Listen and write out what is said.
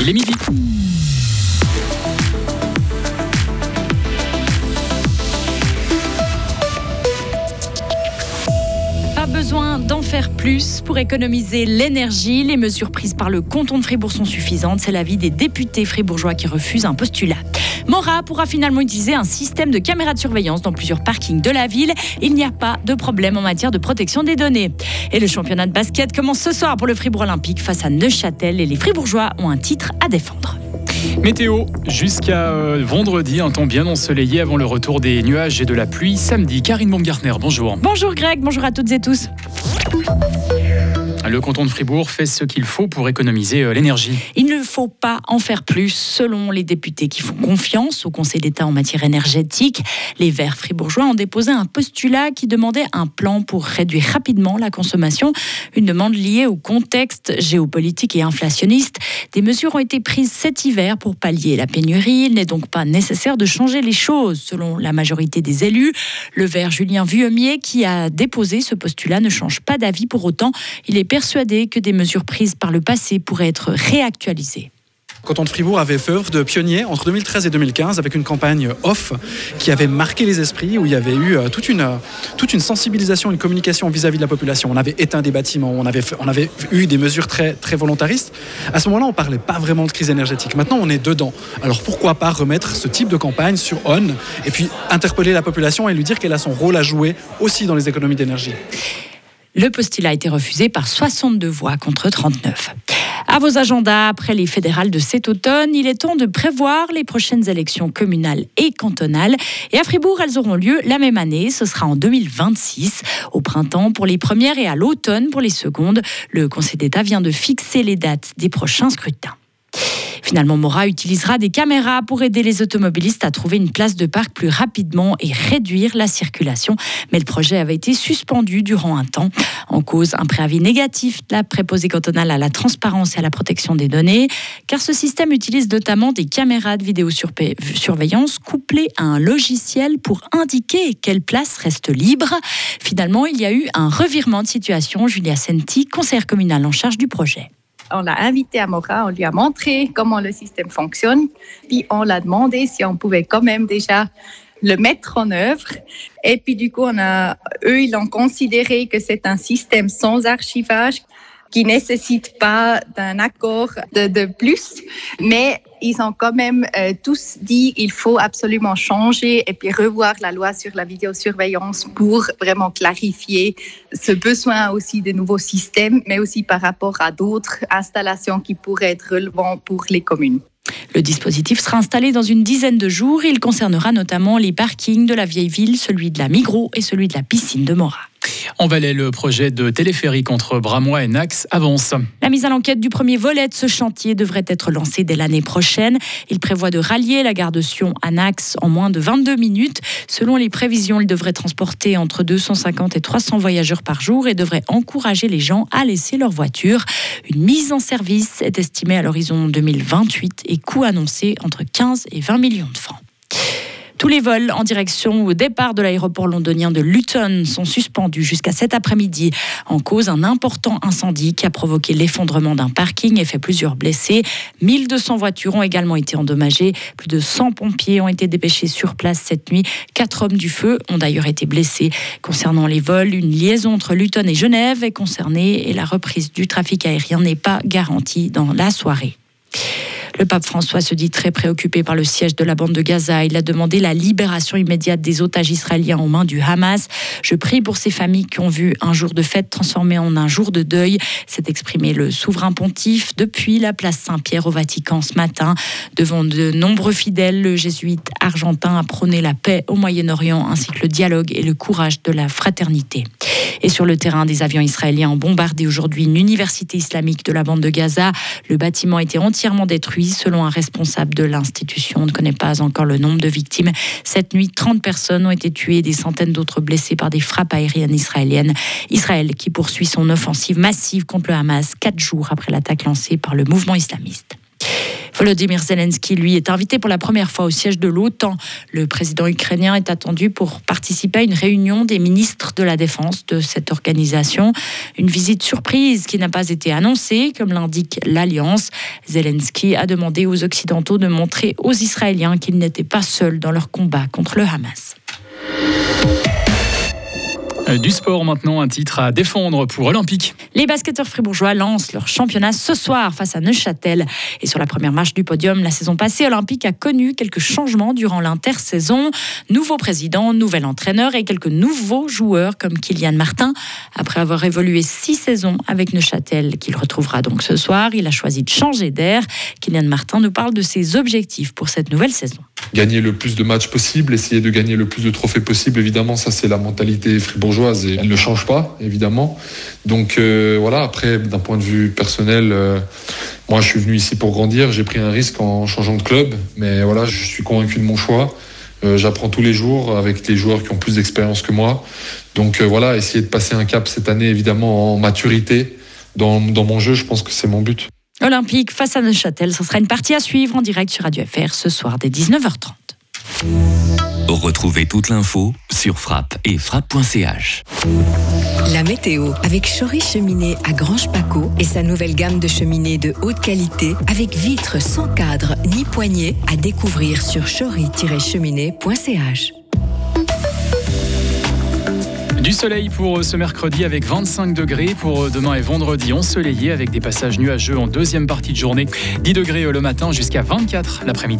Il est midi. Besoin d'en faire plus pour économiser l'énergie. Les mesures prises par le canton de Fribourg sont suffisantes. C'est l'avis des députés fribourgeois qui refusent un postulat. Mora pourra finalement utiliser un système de caméras de surveillance dans plusieurs parkings de la ville. Il n'y a pas de problème en matière de protection des données. Et le championnat de basket commence ce soir pour le Fribourg Olympique face à Neuchâtel et les Fribourgeois ont un titre à défendre. Météo, jusqu'à euh, vendredi, un temps bien ensoleillé avant le retour des nuages et de la pluie. Samedi, Karine Baumgartner, bonjour. Bonjour Greg, bonjour à toutes et tous. Le canton de Fribourg fait ce qu'il faut pour économiser euh, l'énergie. Il ne faut pas en faire plus, selon les députés qui font confiance au Conseil d'État en matière énergétique. Les Verts fribourgeois ont déposé un postulat qui demandait un plan pour réduire rapidement la consommation, une demande liée au contexte géopolitique et inflationniste. Des mesures ont été prises cet hiver pour pallier la pénurie. Il n'est donc pas nécessaire de changer les choses, selon la majorité des élus. Le Vert Julien Vuillemier, qui a déposé ce postulat, ne change pas d'avis pour autant. Il est persuadé que des mesures prises par le passé pourraient être réactualisées. Canton de Fribourg avait fait œuvre de pionnier entre 2013 et 2015 avec une campagne off qui avait marqué les esprits, où il y avait eu euh, toute une, toute une sensibilisation, une communication vis-à-vis de la population. On avait éteint des bâtiments, on avait, on avait eu des mesures très, très volontaristes. À ce moment-là, on ne parlait pas vraiment de crise énergétique. Maintenant, on est dedans. Alors pourquoi pas remettre ce type de campagne sur ON et puis interpeller la population et lui dire qu'elle a son rôle à jouer aussi dans les économies d'énergie? Le postulat a été refusé par 62 voix contre 39. À vos agendas, après les fédérales de cet automne, il est temps de prévoir les prochaines élections communales et cantonales. Et à Fribourg, elles auront lieu la même année. Ce sera en 2026, au printemps pour les premières et à l'automne pour les secondes. Le Conseil d'État vient de fixer les dates des prochains scrutins. Finalement, Mora utilisera des caméras pour aider les automobilistes à trouver une place de parc plus rapidement et réduire la circulation. Mais le projet avait été suspendu durant un temps. En cause, un préavis négatif de la préposée cantonale à la transparence et à la protection des données, car ce système utilise notamment des caméras de vidéosurveillance couplées à un logiciel pour indiquer quelle place reste libre. Finalement, il y a eu un revirement de situation. Julia Senti, conseillère communale en charge du projet on l'a invité à Mora, on lui a montré comment le système fonctionne, puis on l'a demandé si on pouvait quand même déjà le mettre en œuvre. Et puis du coup, a, eux, ils ont considéré que c'est un système sans archivage qui nécessite pas d'un accord de, de, plus, mais ils ont quand même euh, tous dit qu'il faut absolument changer et puis revoir la loi sur la vidéosurveillance pour vraiment clarifier ce besoin aussi de nouveaux systèmes, mais aussi par rapport à d'autres installations qui pourraient être relevantes pour les communes. Le dispositif sera installé dans une dizaine de jours. Il concernera notamment les parkings de la vieille ville, celui de la Migros et celui de la piscine de Morat. En Valais, le projet de téléphérique entre Bramois et Nax avance. La mise à l'enquête du premier volet de ce chantier devrait être lancée dès l'année prochaine. Il prévoit de rallier la gare de Sion à Nax en moins de 22 minutes. Selon les prévisions, il devrait transporter entre 250 et 300 voyageurs par jour et devrait encourager les gens à laisser leur voiture. Une mise en service est estimée à l'horizon 2028 et coût annoncé entre 15 et 20 millions de francs. Tous les vols en direction ou au départ de l'aéroport londonien de Luton sont suspendus jusqu'à cet après-midi. En cause, un important incendie qui a provoqué l'effondrement d'un parking et fait plusieurs blessés. 1200 voitures ont également été endommagées. Plus de 100 pompiers ont été dépêchés sur place cette nuit. Quatre hommes du feu ont d'ailleurs été blessés. Concernant les vols, une liaison entre Luton et Genève est concernée et la reprise du trafic aérien n'est pas garantie dans la soirée. Le pape François se dit très préoccupé par le siège de la bande de Gaza. Il a demandé la libération immédiate des otages israéliens aux mains du Hamas. Je prie pour ces familles qui ont vu un jour de fête transformé en un jour de deuil. s'est exprimé le souverain pontife depuis la place Saint-Pierre au Vatican ce matin. Devant de nombreux fidèles, le jésuite argentin a prôné la paix au Moyen-Orient ainsi que le dialogue et le courage de la fraternité. Et sur le terrain, des avions israéliens ont bombardé aujourd'hui une université islamique de la bande de Gaza. Le bâtiment a été entièrement détruit. Selon un responsable de l'institution, on ne connaît pas encore le nombre de victimes. Cette nuit, 30 personnes ont été tuées, des centaines d'autres blessées par des frappes aériennes israéliennes. Israël qui poursuit son offensive massive contre le Hamas quatre jours après l'attaque lancée par le mouvement islamiste. Volodymyr Zelensky, lui, est invité pour la première fois au siège de l'OTAN. Le président ukrainien est attendu pour participer à une réunion des ministres de la Défense de cette organisation. Une visite surprise qui n'a pas été annoncée, comme l'indique l'Alliance. Zelensky a demandé aux Occidentaux de montrer aux Israéliens qu'ils n'étaient pas seuls dans leur combat contre le Hamas. Euh, du sport maintenant, un titre à défendre pour Olympique. Les basketteurs fribourgeois lancent leur championnat ce soir face à Neuchâtel. Et sur la première marche du podium, la saison passée, Olympique a connu quelques changements durant l'intersaison. Nouveau président, nouvel entraîneur et quelques nouveaux joueurs comme Kylian Martin. Après avoir évolué six saisons avec Neuchâtel, qu'il retrouvera donc ce soir, il a choisi de changer d'air. Kylian Martin nous parle de ses objectifs pour cette nouvelle saison gagner le plus de matchs possible, essayer de gagner le plus de trophées possible. Évidemment, ça c'est la mentalité fribourgeoise et elle ne change pas, évidemment. Donc euh, voilà, après, d'un point de vue personnel, euh, moi je suis venu ici pour grandir, j'ai pris un risque en changeant de club, mais voilà, je suis convaincu de mon choix. Euh, j'apprends tous les jours avec des joueurs qui ont plus d'expérience que moi. Donc voilà, essayer de passer un cap cette année, évidemment, en maturité dans, dans mon jeu, je pense que c'est mon but. Olympique face à Neuchâtel, ce sera une partie à suivre en direct sur Radio FR ce soir dès 19h30. Retrouvez toute l'info sur frappe et frappe.ch. La météo avec Chory Cheminée à Grange Paco et sa nouvelle gamme de cheminées de haute qualité avec vitres sans cadre ni poignée à découvrir sur chory-cheminée.ch. Du soleil pour ce mercredi avec 25 degrés. Pour demain et vendredi, ensoleillé avec des passages nuageux en deuxième partie de journée. 10 degrés le matin jusqu'à 24 l'après-midi.